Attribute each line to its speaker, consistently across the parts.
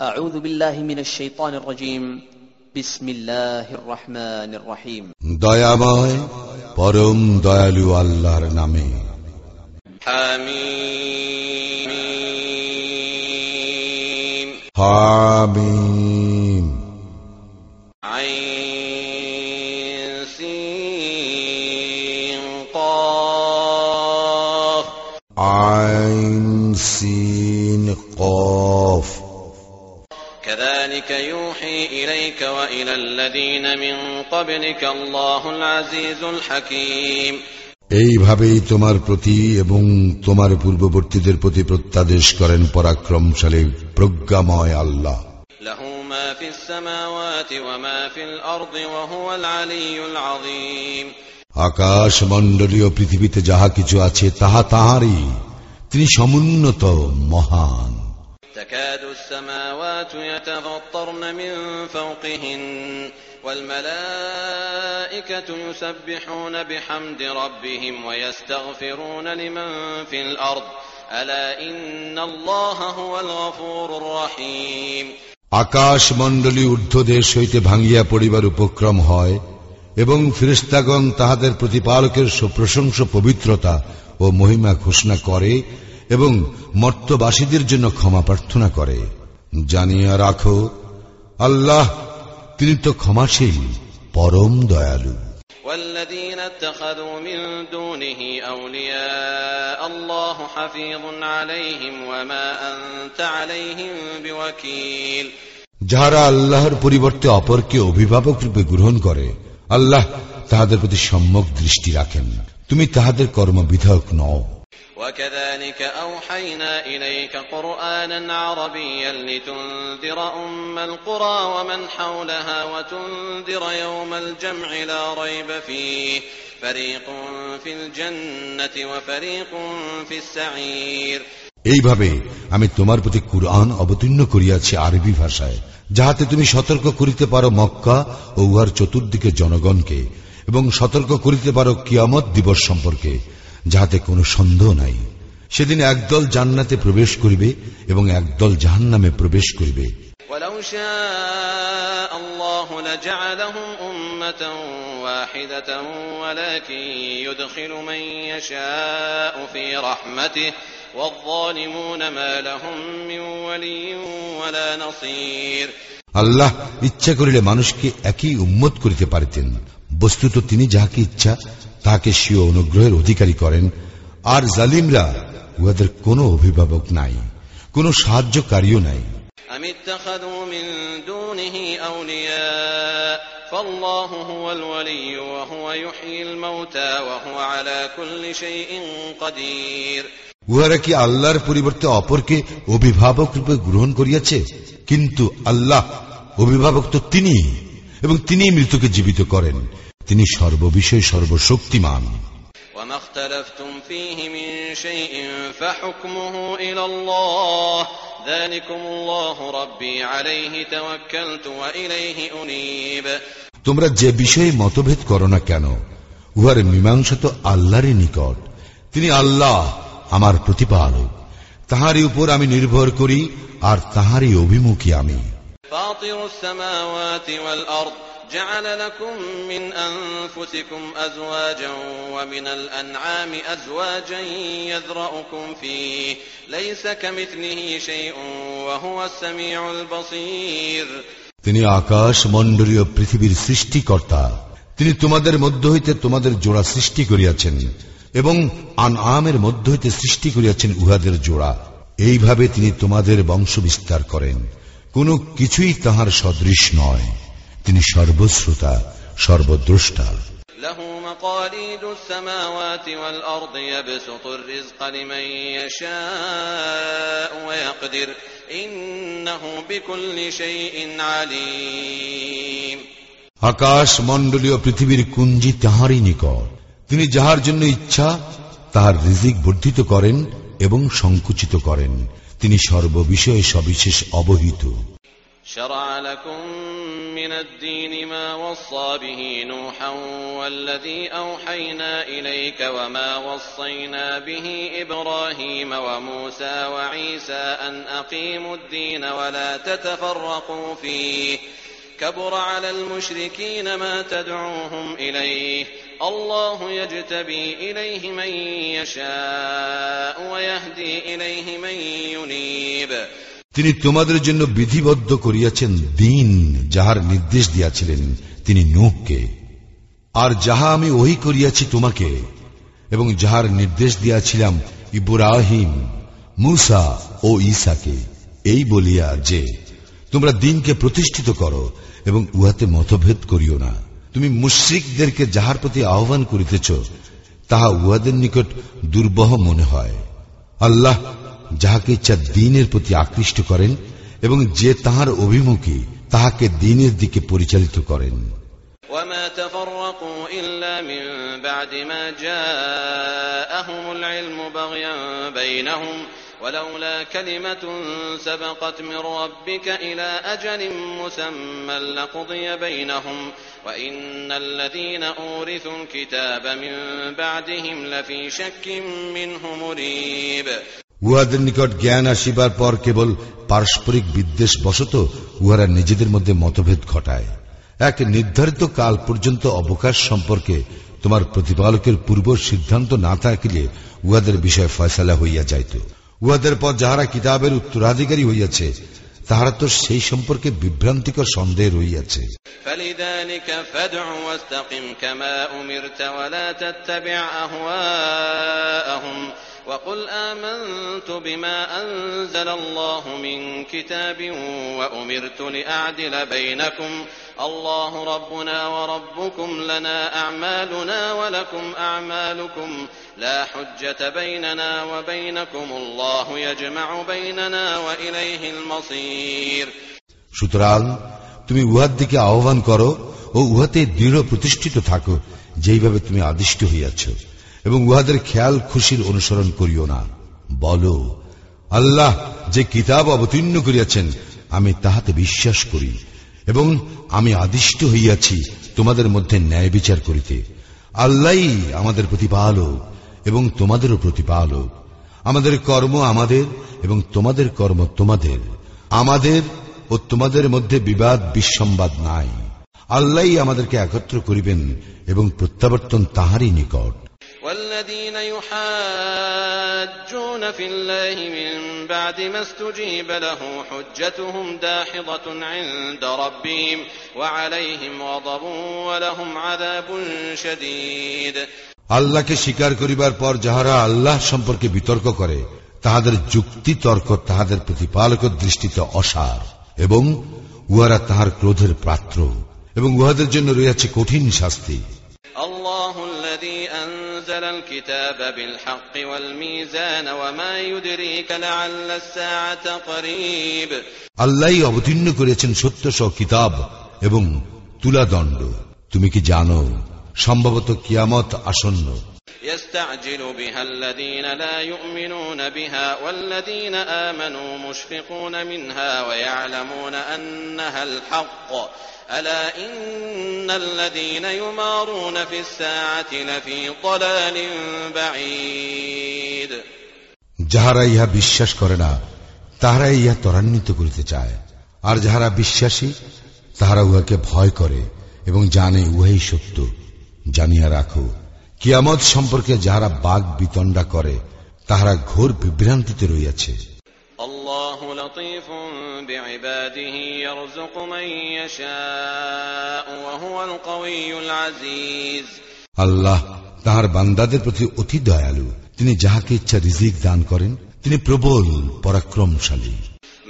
Speaker 1: أعوذ بالله من الشيطان الرجيم بسم الله الرحمن الرحيم
Speaker 2: দয়াময় পরম দয়ালু আল্লাহর নামে
Speaker 3: حميم
Speaker 2: হামিম
Speaker 3: إليك وإلى الذين من قبلك الله العزيز الحكيم
Speaker 2: এইভাবেই তোমার প্রতি এবং তোমার পূর্ববর্তীদের প্রতি প্রত্যাদেশ করেন পরাক্রমশালী প্রজ্ঞাময় আল্লাহ
Speaker 3: له ما في السماوات وما في الأرض وهو العلي العظيم
Speaker 2: আকাশ মণ্ডলীয় পৃথিবীতে যাহা কিছু আছে তাহা তাহারই তিনি সমুন্নত মহান
Speaker 3: تكاد السماوات يتفطرن من فوقهن والملائكة يسبحون بحمد ربهم ويستغفرون لمن في الأرض ألا إن الله هو الغفور الرحيم
Speaker 2: আকাশ মণ্ডলী ঊর্ধ্বদেশ হইতে ভাঙ্গিয়া পড়িবার উপক্রম হয় এবং ফিরিস্তাগণ তাহাদের প্রতিপালকের প্রশংস পবিত্রতা ও মহিমা ঘোষণা করে এবং মর্তবাসীদের জন্য ক্ষমা প্রার্থনা করে জানিয়া রাখো আল্লাহ তিনি তো ক্ষমাশীল পরম দয়ালু
Speaker 3: والذين اتخذوا من دونه أولياء الله حفيظ عليهم وما أنت عليهم بوكيل
Speaker 2: যাহারা আল্লাহর পরিবর্তে অপরকে অভিভাবক রূপে গ্রহণ করে আল্লাহ তাহাদের প্রতি সম্যক দৃষ্টি রাখেন তুমি তাহাদের কর্মবিধায়ক নও
Speaker 3: وكذلك أوحينا إليك قرآنا عربيا لتنذر أم القرى ومن حولها وتنذر يوم الجمع لا ريب فيه فريق في الجنة وفريق في السعير
Speaker 2: এইভাবে আমি তোমার প্রতি কুরআন অবতীর্ণ করিয়াছি আরবি ভাষায় যাহাতে তুমি সতর্ক করিতে পারো মক্কা ও উহার চতুর্দিকে জনগণকে এবং সতর্ক করিতে পারো কিয়ামত দিবস সম্পর্কে যাহাতে কোনো সন্দেহ নাই সেদিন একদল জান্নাতে প্রবেশ করিবে এবং একদল জাহান্নামে প্রবেশ করিবে
Speaker 3: ولو شاء الله لجعلهم أمة واحدة ولكن يدخل من يشاء في رحمته والظالمون ما لهم من ولي ولا نصير
Speaker 2: আল্লাহ ইচ্ছা করিলে মানুষকে একই উম্মত করিতে পারিতেন বস্তুত তিনি যাহাকে ইচ্ছা তাকে স্বীয় অনুগ্রহের অধিকারী করেন আর জালিমরা উহাদের কোন অভিভাবক নাই কোন সাহায্যকারীও নাই। উহারা কি আল্লাহর পরিবর্তে অপরকে অভিভাবক রূপে গ্রহণ করিয়াছে? কিন্তু আল্লাহ অভিভাবক তো তিনি এবং তিনি মৃত্যুকে জীবিত করেন। তিনি সর্ববিষয়ে সর্বশক্তিমান
Speaker 3: وما اختلفتم فيه من شيء فحكمه إلى الله ذلكم الله ربي عليه توكلت وإليه أنيب
Speaker 2: তোমরা যে বিষয়ে মতভেদ করো না কেন উহার মীমাংসা তো আল্লাহরই নিকট তিনি আল্লাহ আমার প্রতিপালক তাহারই উপর আমি নির্ভর করি আর তাহারই অভিমুখী আমি
Speaker 3: فاطر السماوات والأرض جعل لكم من أنفسكم أزواجا ومن الأنعام أزواجا يذرأكم فيه ليس كمثله شيء وهو السميع البصير
Speaker 2: তিনি আকাশ মণ্ডলীয় পৃথিবীর সৃষ্টিকর্তা তিনি তোমাদের মধ্য হইতে তোমাদের জোড়া সৃষ্টি করিয়াছেন এবং আন আমের মধ্য হইতে সৃষ্টি করিয়াছেন উহাদের জোড়া এইভাবে তিনি তোমাদের বংশ বিস্তার করেন কোনো কিছুই তাহার সদৃশ নয় তিনি সর্বশ্রোতা সর্বদ্রষ্টা
Speaker 3: له مقاليد السماوات والأرض يبسط الرزق لمن يشاء ويقدر إنه بكل شيء عليم
Speaker 2: আকাশ মণ্ডলীয় পৃথিবীর কুঞ্জি তাহারই নিকট তিনি যাহার জন্য ইচ্ছা তাহার রিজিক বর্ধিত করেন এবং সংকুচিত করেন তিনি সর্ববিষয়ে সবিশেষ অবহিত
Speaker 3: شرع لكم من الدين ما وصى به نوحا والذي أوحينا إليك وما وصينا به إبراهيم وموسى وعيسى أن أقيموا الدين ولا تتفرقوا فيه. كبر على المشركين ما تدعوهم إليه. الله يجتبي إليه من يشاء ويهدي إليه من ينيب.
Speaker 2: তিনি তোমাদের জন্য বিধিবদ্ধ করিয়াছেন দিন যাহার নির্দেশ দিয়াছিলেন তিনি নুহকে। আর যাহা আমি ওহি করিয়াছি তোমাকে, এবং যাহার নির্দেশ দিয়াছিলাম ইব্রাহিম, মুসা ও ঈসাকে, এই বলিয়া যে, তোমরা দিনকে প্রতিষ্ঠিত করো এবং উহাতে মতভেদ করিও না। তুমি মুশ্রিকদেরকে যাহার প্রতি আহ্বান করিতেছ, তাহা উহাদের নিকট দুর্বহ মনে হয়। আল্লাহ যাহাকে ইচ্ছা দিনের প্রতি আকৃষ্ট করেন এবং যে তাহার অভিমুখী তাহাকে দিনের দিকে পরিচালিত করেন
Speaker 3: وما تفرقوا إلا من بعد ما جاءهم العلم بغيا بينهم ولولا كلمة سبقت من ربك إلى أجل مسمى لقضي بينهم وإن الذين أورثوا الكتاب من بعدهم لفي شك منه مريب
Speaker 2: উহাদের নিকট জ্ঞান আসিবার পর কেবল পারস্পরিক বিদ্বেষ বশত উহারা নিজেদের মধ্যে মতভেদ ঘটায়। এক নির্ধারিত কাল পর্যন্ত অবকাশ সম্পর্কে তোমার প্রতিপালকের পূর্ব সিদ্ধান্ত না থাকিলে উহাদের বিষয়ে ফয়সালা হইয়া যাইত। উহাদের পর যাহারা কিতাবের উত্তরাধিকারী হইয়াছে, তাহারা তো সেই সম্পর্কে বিভ্রান্তিকর সন্দেহ রইয়াছে
Speaker 3: فادع واستقم كما أمرت ولا تتبع أهواءهم وقل آمنت بما أنزل الله من كتاب وأمرت لأعدل بينكم الله ربنا وربكم لنا أعمالنا ولكم أعمالكم لا حجة بيننا وبينكم الله يجمع بيننا وإليه المصير
Speaker 2: সুতরাং তুমি উহার দিকে আহ্বান করো ও উহাতে দৃঢ় প্রতিষ্ঠিত থাকো যেইভাবে তুমি আদিষ্ট হইয়াছ এবং উহাদের খেয়াল খুশির অনুসরণ করিও না। বলো, আল্লাহ যে কিতাব অবতীর্ণ করিয়াছেন, আমি তাহাতে বিশ্বাস করি এবং আমি আদিষ্ট হইয়াছি তোমাদের মধ্যে ন্যায় বিচার করিতে। আল্লাহ আমাদের প্রতিপালক এবং তোমাদেরও প্রতিপালক। আমাদের কর্ম আমাদের এবং তোমাদের কর্ম তোমাদের। আমাদের ও তোমাদের মধ্যে বিবাদ, বিসম্বাদ নাই। আল্লাহ আমাদেরকে একত্র করিবেন এবং প্রত্যাবর্তন তাহারই নিকট।
Speaker 3: والذين يحاجون في الله من بعد ما استجيب له حجتهم داحضة عند ربهم وعليهم غضب ولهم عذاب شديد
Speaker 2: আল্লাহকে স্বীকার করিবার পর যাহারা আল্লাহ সম্পর্কে বিতর্ক করে তাহাদের যুক্তি তর্ক তাহাদের প্রতিপালকের দৃষ্টিতে অসার এবং উহারা তাহার ক্রোধের পাত্র এবং উহাদের জন্য রয়েছে কঠিন শাস্তি
Speaker 3: الله الذي أنزل الكتاب بالحق والميزان وما يدريك لعل الساعة قريب
Speaker 2: আল্লাহ অবতীর্ণ করেছেন সত্য সহ কিতাব এবং তুলাদণ্ড তুমি কি জানো সম্ভবত কিয়ামত আসন্ন
Speaker 3: يستعجل بها الذين لا يؤمنون بها والذين آمنوا مشفقون منها ويعلمون أنها الحق ألا إن الذين يمارون في الساعة لفي ضلال بعيد
Speaker 2: যাহারা ইহা বিশ্বাস করে না তাহারা ইহা ত্বরান্বিত করিতে চায় আর যাহারা বিশ্বাসী তাহারা উহাকে ভয় করে এবং জানে উহাই সত্য জানিয়া রাখো কিয়ামত সম্পর্কে যাহারা বাঘ বিতণ্ডা করে তাহারা ঘোর বিভ্রান্তিতে রইয়াছে
Speaker 3: الله لطيف بعباده يرزق من يشاء وهو القوي العزيز
Speaker 2: আল্লাহ তাহার বান্দাদের প্রতি অতি দয়ালু তিনি যাহাকে ইচ্ছা রিজিক দান করেন তিনি প্রবল পরাক্রমশালী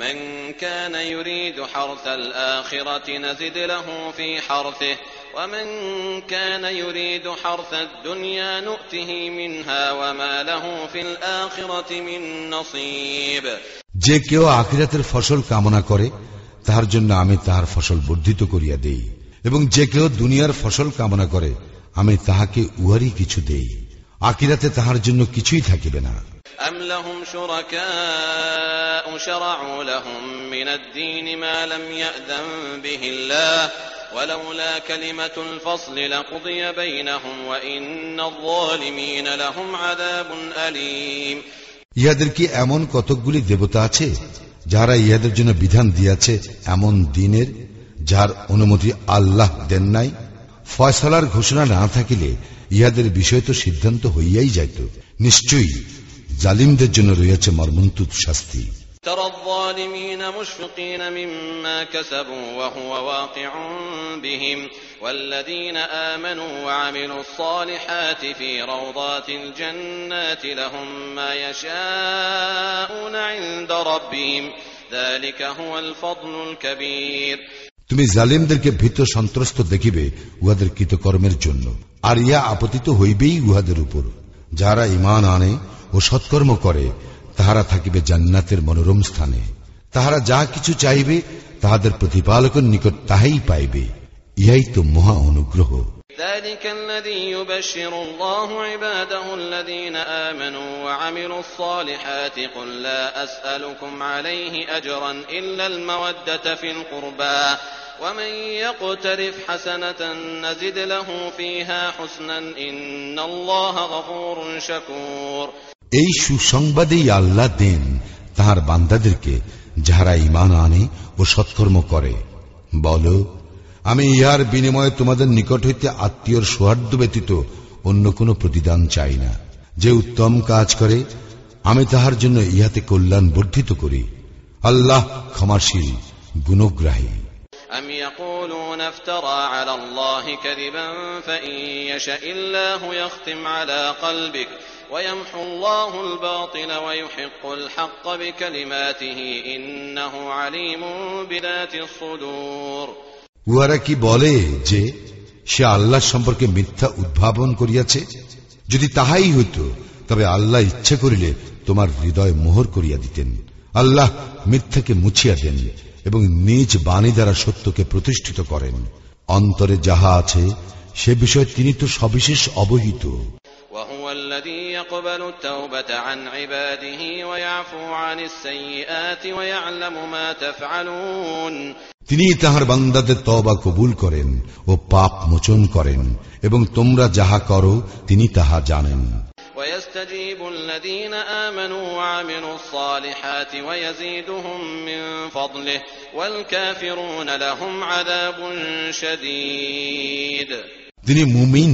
Speaker 3: من كان يريد حرث الآخرة نزد له في حرثه ومن كان يريد حرث الدنيا نؤته منها وما له في الآخرة من نصيب
Speaker 2: যে কেউ আখিরাতের ফসল কামনা করে তাহার জন্য আমি তাহার ফসল বর্ধিত করিয়া দেই এবং যে কেউ দুনিয়ার ফসল কামনা করে আমি তাহাকে উহারই কিছু দেই আকিরাতে তাহার জন্য কিছুই থাকিবে না
Speaker 3: أم لهم شركاء شرعوا لهم من الدين ما لم يأذن به الله ولولا كلمة الفصل لقضي بينهم وإن الظالمين لهم عذاب أليم
Speaker 2: ইহাদের কি এমন কতকগুলি দেবতা আছে যারা ইহাদের জন্য বিধান দিয়াছে এমন দিনের যার অনুমতি আল্লাহ দেন নাই ফয়সালার ঘোষণা না থাকিলে ইহাদের বিষয় তো সিদ্ধান্ত হইয়াই যাইত নিশ্চয়ই জালিমদের জন্য রয়েছে মর্মন্তুদ শাস্তি
Speaker 3: ترى الظالمين مشفقين مما كسبوا وهو واقع بهم والذين آمنوا وعملوا الصالحات في روضات الجنات لهم ما يشاءون عند ربهم ذلك هو الفضل الكبير
Speaker 2: তুমি জালিমদেরকে ভীত সন্ত্রস্ত দেখিবে উহাদের কৃতকর্মের জন্য আর ইয়া আপতিত হইবেই উহাদের উপর যারা ইমান আনে ও সৎকর্ম করে তাহারা থাকিবে জান্নাতের মনোরম স্থানে তাহারা যা কিছু চাইবে তাহাদের প্রতিপালকের নিকট তাহাই পাইবে ইহাই তো মহা অনুগ্রহ
Speaker 3: ذلك الذي يبشر الله عباده الذين آمنوا وعملوا الصالحات قل لا أسألكم عليه أجرا إلا المودة في القربى ومن يقترف حسنة نزد له فيها حسنا إن الله غفور شكور
Speaker 2: এই সুসংবাদেই আল্লাহ দেন তাহার বান্দাদেরকে যাহারা ইমান আনে ও সৎকর্ম করে বল আমি ইহার বিনিময়ে তোমাদের নিকট হইতে আত্মীয়র সৌহার্দ্য ব্যতীত অন্য কোনো প্রতিদান চাই না যে উত্তম কাজ করে আমি তাহার জন্য ইহাতে কল্যাণ বর্ধিত করি আল্লাহ ক্ষমাশীল গুণগ্রাহী
Speaker 3: أم يقولون افترى على الله كذبا فإن يشأ الله يختم على قلبك ويمحو الله الباطل ويحق الحق بكلماته إنه عليم بذات الصدور
Speaker 2: উহারা কি বলে যে সে আল্লাহ সম্পর্কে মিথ্যা উদ্ভাবন করিয়াছে যদি তাহাই হইত তবে আল্লাহ ইচ্ছা করিলে তোমার হৃদয় মোহর করিয়া দিতেন আল্লাহ মিথ্যাকে মুছিয়া দেন এবং নিজ বাণী দ্বারা সত্যকে প্রতিষ্ঠিত করেন অন্তরে যাহা আছে সে বিষয়ে তিনি তো সবিশেষ অবহিত
Speaker 3: وهو الذي يقبل التوبة عن عباده ويعفو عن السيئات ويعلم ما تفعلون
Speaker 2: তিনি তাহার বান্দাদের তবা কবুল করেন ও পাপ মোচন করেন এবং তোমরা যাহা করো তিনি তাহা জানেন
Speaker 3: ويستجيب الذين آمنوا وعملوا الصالحات ويزيدهم من فضله والكافرون لهم عذاب شديد
Speaker 2: তিনি মুমিন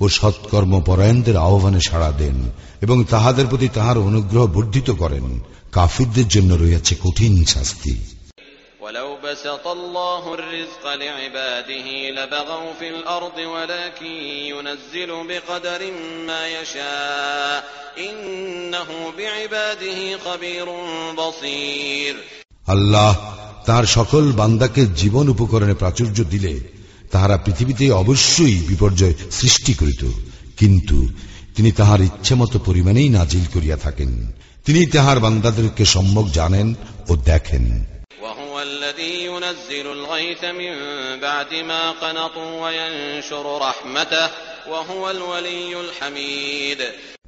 Speaker 2: ও সৎকর্ম পরায়ণদের আহ্বানে সাড়া দেন এবং তাহাদের প্রতি তাহার অনুগ্রহ বর্ধিত করেন কাফিরদের জন্য রয়েছে কঠিন শাস্তি
Speaker 3: ولو بسط الله الرزق لعباده لبغوا في الأرض ولكن ينزل بقدر ما يشاء إنه بعباده خبير بصير
Speaker 2: আল্লাহ তাহার সকল বান্দাকে জীবন উপকরণে প্রাচুর্য দিলে তাহারা পৃথিবীতে অবশ্যই বিপর্যয় সৃষ্টি করিত কিন্তু তিনি তাহার ইচ্ছামতো পরিমাণেই নাজিল করিয়া থাকেন। তিনি তাহার বান্দাদেরকে সম্যক জানেন ও দেখেন।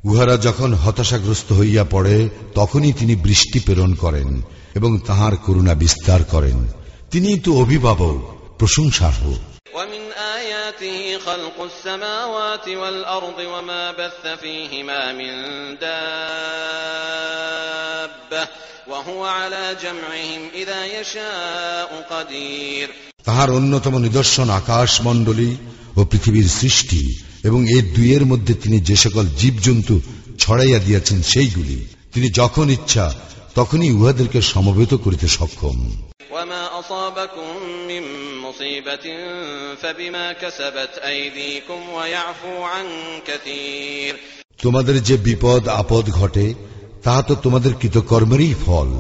Speaker 2: উহারা যখন হতাশাগ্রস্ত হইয়া পড়ে তখনই তিনি বৃষ্টি প্রেরণ করেন এবং তাহার করুণা বিস্তার করেন। তিনি তো অভিভাবক প্রশংসার্হ।
Speaker 3: ومن آياته خلق السماوات والأرض وما بث فيهما من دابة وهو على جمعهم إذا يشاء قدير
Speaker 2: তাহার অন্যতম নিদর্শন আকাশ মণ্ডলী ও পৃথিবীর সৃষ্টি এবং এই দুইয়ের মধ্যে তিনি যে সকল জীবজন্তু ছড়াইয়া দিয়াছেন সেইগুলি তিনি যখন ইচ্ছা তখনই উহাদেরকে সমবেত করিতে সক্ষম
Speaker 3: وما أصابكم من مصيبة فبما كسبت أيديكم ويعفو عن كثير
Speaker 2: তোমাদের যে বিপদ আপদ ঘটে তাহা তো তোমাদের কৃতকর্মেরই ফল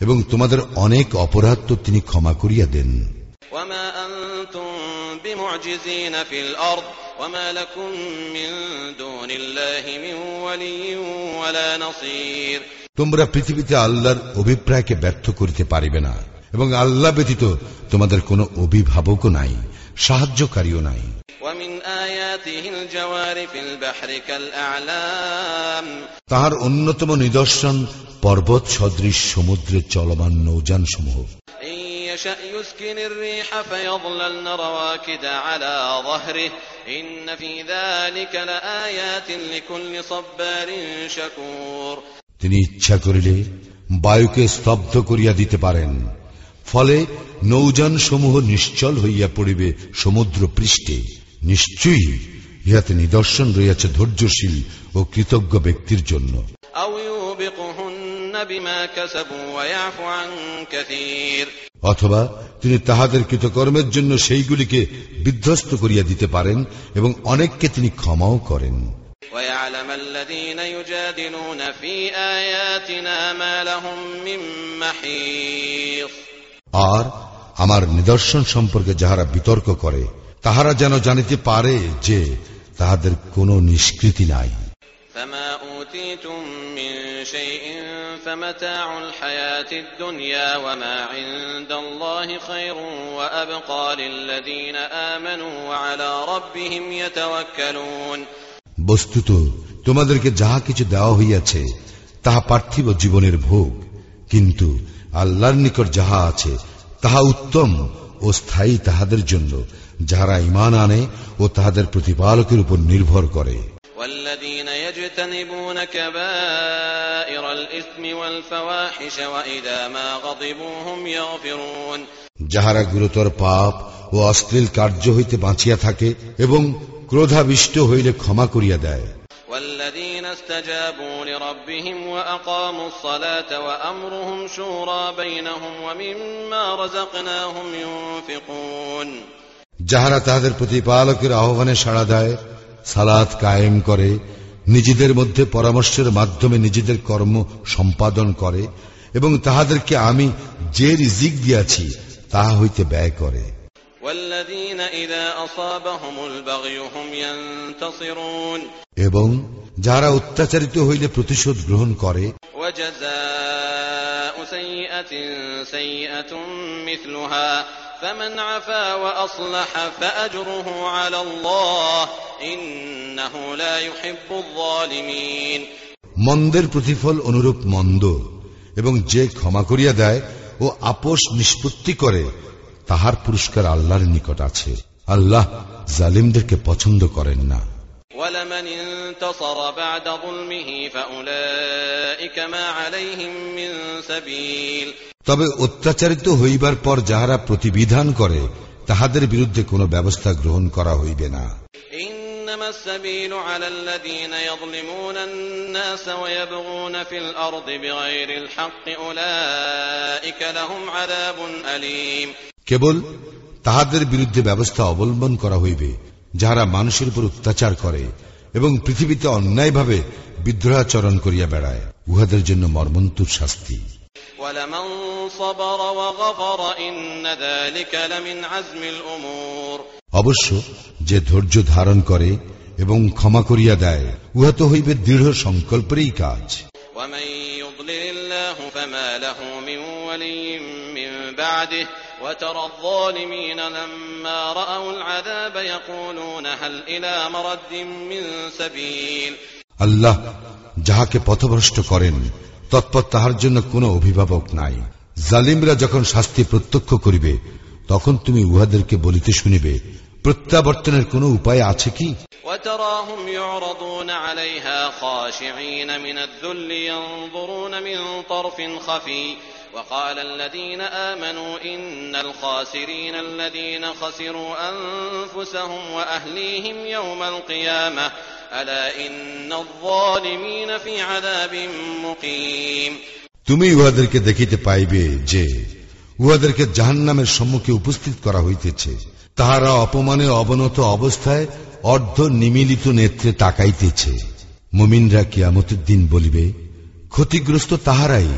Speaker 2: এবং তোমাদের অনেক অপরাধ তো তিনি ক্ষমা করিয়া দেন
Speaker 3: وما أنتم بمعجزين في الأرض وما لكم من دون الله من ولي ولا نصير
Speaker 2: তোমরা পৃথিবীতে আল্লাহর অভিপ্রায়কে ব্যর্থ করিতে পারিবে না এবং আল্লাহ ব্যতীত তোমাদের কোনো অভিভাবকও নাই সাহায্যকারীও নাই। তাহার অন্যতম নিদর্শন পর্বত সদৃশ সমুদ্রে চলমান নৌজান সমূহ তিনি ইচ্ছা করিলে বায়ুকে স্তব্ধ করিয়া দিতে পারেন। ফলে নৌযান সমূহ নিশ্চল হইয়া পড়িবে সমুদ্র পৃষ্ঠে নিশ্চয়ই ইহাতে নিদর্শন রইয়াছে ধৈর্যশীল ও কৃতজ্ঞ ব্যক্তির জন্য
Speaker 3: أو يوبقهن بما كسبوا ويعفو عن كثير
Speaker 2: অথবা তিনি তাহাদের কৃতকর্মের জন্য সেইগুলিকে বিধ্বস্ত করিয়া দিতে পারেন এবং অনেককে তিনি ক্ষমাও করেন
Speaker 3: ويعلم الذين يجادلون في آياتنا ما لهم من محيص
Speaker 2: আর আমার নিদর্শন সম্পর্কে যাহারা বিতর্ক করে তাহারা যেন জানিতে পারে যে তাহাদের কোনো নিষ্কৃতি নাই
Speaker 3: فما أوتيتم من شيء فمتاع الحياة الدنيا وما عند الله خير وأبقى للذين آمنوا وعلى ربهم يتوكلون
Speaker 2: বস্তুত তোমাদেরকে যাহা কিছু দেওয়া হইয়াছে তাহা পার্থিব জীবনের ভোগ কিন্তু আল্লাহর নিকট যাহা আছে তাহা উত্তম ও স্থায়ী তাহাদের জন্য যাহারা ইমান আনে ও তাহাদের প্রতিপালকের উপর নির্ভর করে
Speaker 3: والذين يجتنبون كبائر الإثم والفواحش وإذا ما غضبوا هم يغفرون
Speaker 2: যাহারা গুরুতর পাপ ও অশ্লীল কার্য হইতে বাঁচিয়া থাকে এবং ক্রোধাবিষ্ট হইলে ক্ষমা করিয়া দেয়
Speaker 3: والذين استجابوا لربهم وأقاموا الصلاة وأمرهم شورى بينهم ومما رزقناهم ينفقون
Speaker 2: যাহারা তাহাদের প্রতিপালকের আহ্বানে সাড়া দেয় সালাত কায়েম করে নিজেদের মধ্যে পরামর্শের মাধ্যমে নিজেদের কর্ম সম্পাদন করে এবং তাহাদেরকে আমি যে রিজিক দিয়াছি তাহা হইতে ব্যয় করে এবং যাহারা অত্যাচারিত হইলে প্রতিশোধ গ্রহণ করে
Speaker 3: وجزاء سيئة سيئة مثلها فمن عفا وأصلح فأجره على الله إنه لا يحب الظالمين
Speaker 2: মন্দের প্রতিফল অনুরূপ মন্দ এবং যে ক্ষমা করিয়া দেয় ও আপোষ নিষ্পত্তি করে তাহার পুরস্কার আল্লাহর নিকট আছে আল্লাহ জালিমদেরকে পছন্দ করেন না
Speaker 3: ولمن انتصر بعد ظلمه فأولئك ما عليهم من سبيل
Speaker 2: তবে অত্যাচারিত হইবার পর যাহারা প্রতিবিধান করে তাহাদের বিরুদ্ধে কোনো ব্যবস্থা গ্রহণ করা হইবে না
Speaker 3: إنما السبيل على الذين يظلمون الناس ويبغون في الأرض بغير الحق أولئك لهم عذاب أليم
Speaker 2: কেবল তাহাদের বিরুদ্ধে ব্যবস্থা অবলম্বন করা হইবে যাহারা মানুষের উপর অত্যাচার করে এবং পৃথিবীতে অন্যায়ভাবে বিদ্রোহাচরণ করিয়া বেড়ায় উহাদের জন্য মর্মন্তুর শাস্তি
Speaker 3: ولمن صبر وغفر إن ذلك لمن عزم الأمور
Speaker 2: অবশ্য যে ধৈর্য ধারণ করে এবং ক্ষমা করিয়া দেয় উহা তো হইবে দৃঢ় সংকল্পেরই কাজ
Speaker 3: ومن يضلل الله فما له من ولي من بعده وترى الظالمين لما رأوا العذاب يقولون هل إلى مرد من سبيل
Speaker 2: আল্লাহ যাহাকে পথভ্রষ্ট করেন তৎপর তাহার জন্য কোনো অভিভাবক নাই জালিমরা যখন শাস্তি প্রত্যক্ষ করিবে তখন তুমি উহাদেরকে বলিতে শুনিবে প্রত্যাবর্তনের কোনো উপায় আছে কি
Speaker 3: وتراهم يعرضون عليها خاشعين من الذل ينظرون من طرف خفي وقال الذين آمنوا إن الخاسرين الذين خسروا أنفسهم وأهليهم يوم القيامة ألا إن الظالمين في عذاب مقيم
Speaker 2: তুমি উহাদেরকে দেখিতে পাইবে যে উহাদেরকে জাহান্নামের সম্মুখে উপস্থিত করা হইতেছে তাহারা অপমানে অবনত অবস্থায় অর্ধ নিমিলিত নেত্রে তাকাইতেছে মুমিনরা কিয়ামতের দিন বলিবে ক্ষতিগ্রস্ত তাহারাই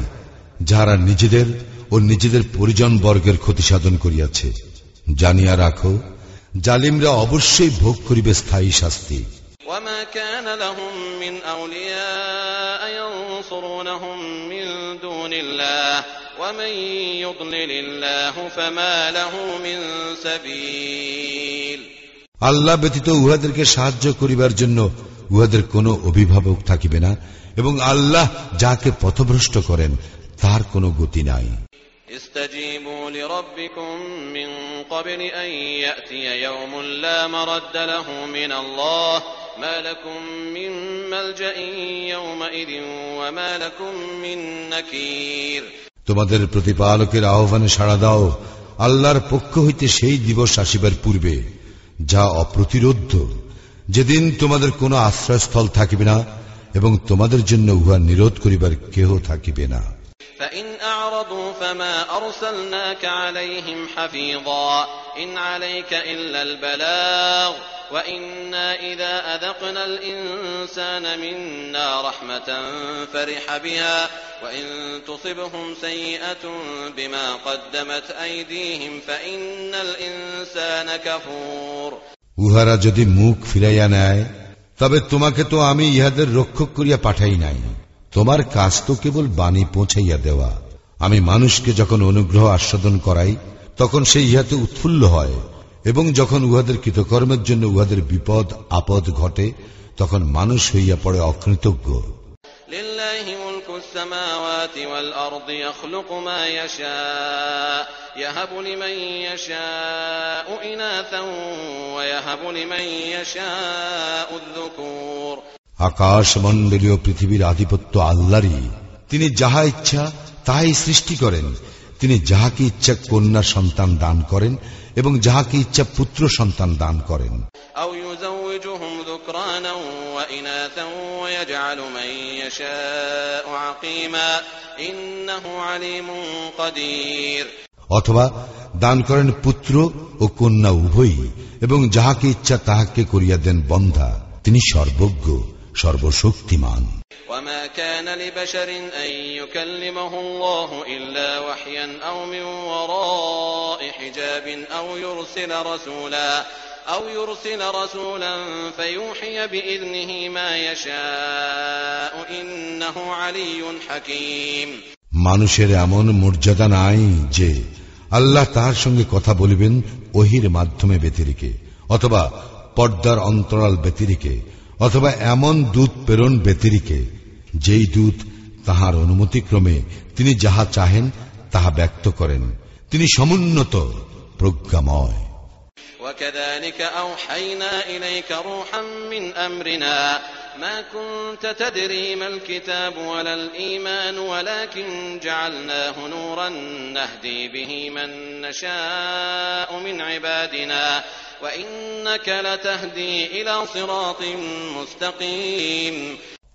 Speaker 2: যাহারা নিজেদের ও নিজেদের পরিজন বর্গের ক্ষতি সাধন করিয়াছে জানিয়া রাখো জালিমরা অবশ্যই ভোগ করিবে স্থায়ী শাস্তি
Speaker 3: وما كان لهم من أولياء ينصرونهم من دون الله ومن يضلل الله فما له من سبيل
Speaker 2: আল্লাহ ব্যতীত উহাদেরকে সাহায্য করিবার জন্য উহাদের কোনো অভিভাবক থাকিবে না এবং আল্লাহ যাকে পথভ্রষ্ট করেন তার কোনো গতি নাই
Speaker 3: استجيبوا لربكم من قبل أن يأتي يوم لا مرد له من الله ما لكم من ملجأ يومئذ وما لكم من نكير
Speaker 2: তোমাদের প্রতিপালকের আহ্বানে সাড়া দাও আল্লাহর পক্ষ হইতে সেই দিবস আসিবার পূর্বে যা অপ্রতিরোধ্য যেদিন তোমাদের কোনো আশ্রয়স্থল থাকিবে না এবং তোমাদের জন্য উহা নিরোধ করিবার কেহ থাকিবে না
Speaker 3: فإن أعرضوا فما أرسلناك عليهم حفيظا إن عليك إلا البلاغ وإنا إذا أذقنا الإنسان منا رحمة فرح بها وإن تصبهم سيئة بما قدمت أيديهم فإن الإنسان كفور
Speaker 2: উহারা যদি মুখ ফিরাইয়া নেয় তবে তোমাকে তো আমি ইহাদের রক্ষক করিয়া পাঠাই নাই তোমার কাজ তো কেবল বাণী পৌঁছাইয়া দেওয়া আমি মানুষকে যখন অনুগ্রহ আস্বাদন করাই তখন সে ইহাতে উৎফুল্ল হয় এবং যখন উহাদের কৃতকর্মের জন্য উহাদের বিপদ আপদ ঘটে তখন মানুষ হইয়া পড়ে অকৃতজ্ঞ
Speaker 3: لله ملك السماوات والأرض يخلق ما يشاء يهب لمن يشاء إناثا ويهب لمن يشاء الذكور
Speaker 2: আকাশ মন্ডলীয় পৃথিবীর আধিপত্য আল্লাহরই। তিনি যাহা ইচ্ছা তাহাই সৃষ্টি করেন। তিনি যাহাকে ইচ্ছা কন্যা সন্তান দান করেন এবং যাহাকে ইচ্ছা পুত্র সন্তান দান করেন। অথবা দান করেন পুত্র ও কন্যা উভয়ই এবং যাহাকে ইচ্ছা তাহাকে করিয়া দেন বন্ধা। তিনি সর্বজ্ঞ। সর্বশক্তিমান
Speaker 3: وما كان لبشر أن يكلمه الله إلا وحيا أو من وراء حجاب أو يرسل رسولا أو يرسل رسولا فيوحي بإذنه ما يشاء إنه علي حكيم
Speaker 2: মানুষের এমন মর্যাদা নাই যে আল্লাহ তাহার সঙ্গে কথা বলিবেন ওহির মাধ্যমে ব্যতিরিকে অথবা পর্দার অন্তরাল ব্যতিরিকে অথবা এমন দূত প্রেরণ ব্যতিরিকে যেই দূত তাহার অনুমতিক্রমে তিনি যাহা চাহেন তাহা ব্যক্ত করেন তিনি সমুন্নত প্রজ্ঞাময়
Speaker 3: وكذلك أوحينا إليك روحا من أمرنا ما كنت تدري ما الكتاب ولا الإيمان ولكن جعلناه نورا نهدي به من نشاء من عبادنا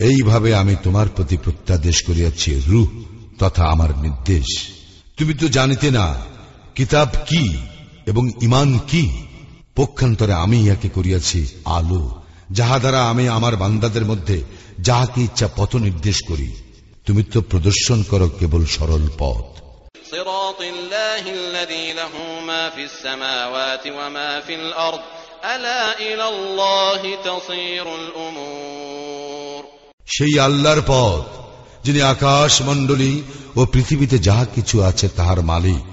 Speaker 2: এইভাবে আমি তোমার প্রতি প্রত্যাদেশ করিয়াছি, রুহ, তথা আমার নির্দেশ। তুমি তো জানিতে না, কিতাব কি এবং ইমান কি? পক্ষান্তরে আমি ইয়াকে করিয়াছি আলো, যাহা দ্বারা আমি আমার বান্দাদের মধ্যে যাহাকে ইচ্ছা পথ নির্দেশ করি। তুমি তো প্রদর্শন করো কেবল সরল পথ।
Speaker 3: صراط الله الذي له ما في السماوات وما في الأرض ألا إلى الله تصير الأمور
Speaker 2: সেই আল্লাহর পথ যিনি আকাশ মণ্ডলী ও পৃথিবীতে যাহা কিছু আছে তাহার মালিক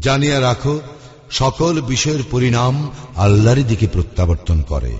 Speaker 2: জানিয়া রাখো সকল বিষয়ের পরিণাম আল্লাহরই দিকে প্রত্যাবর্তন করে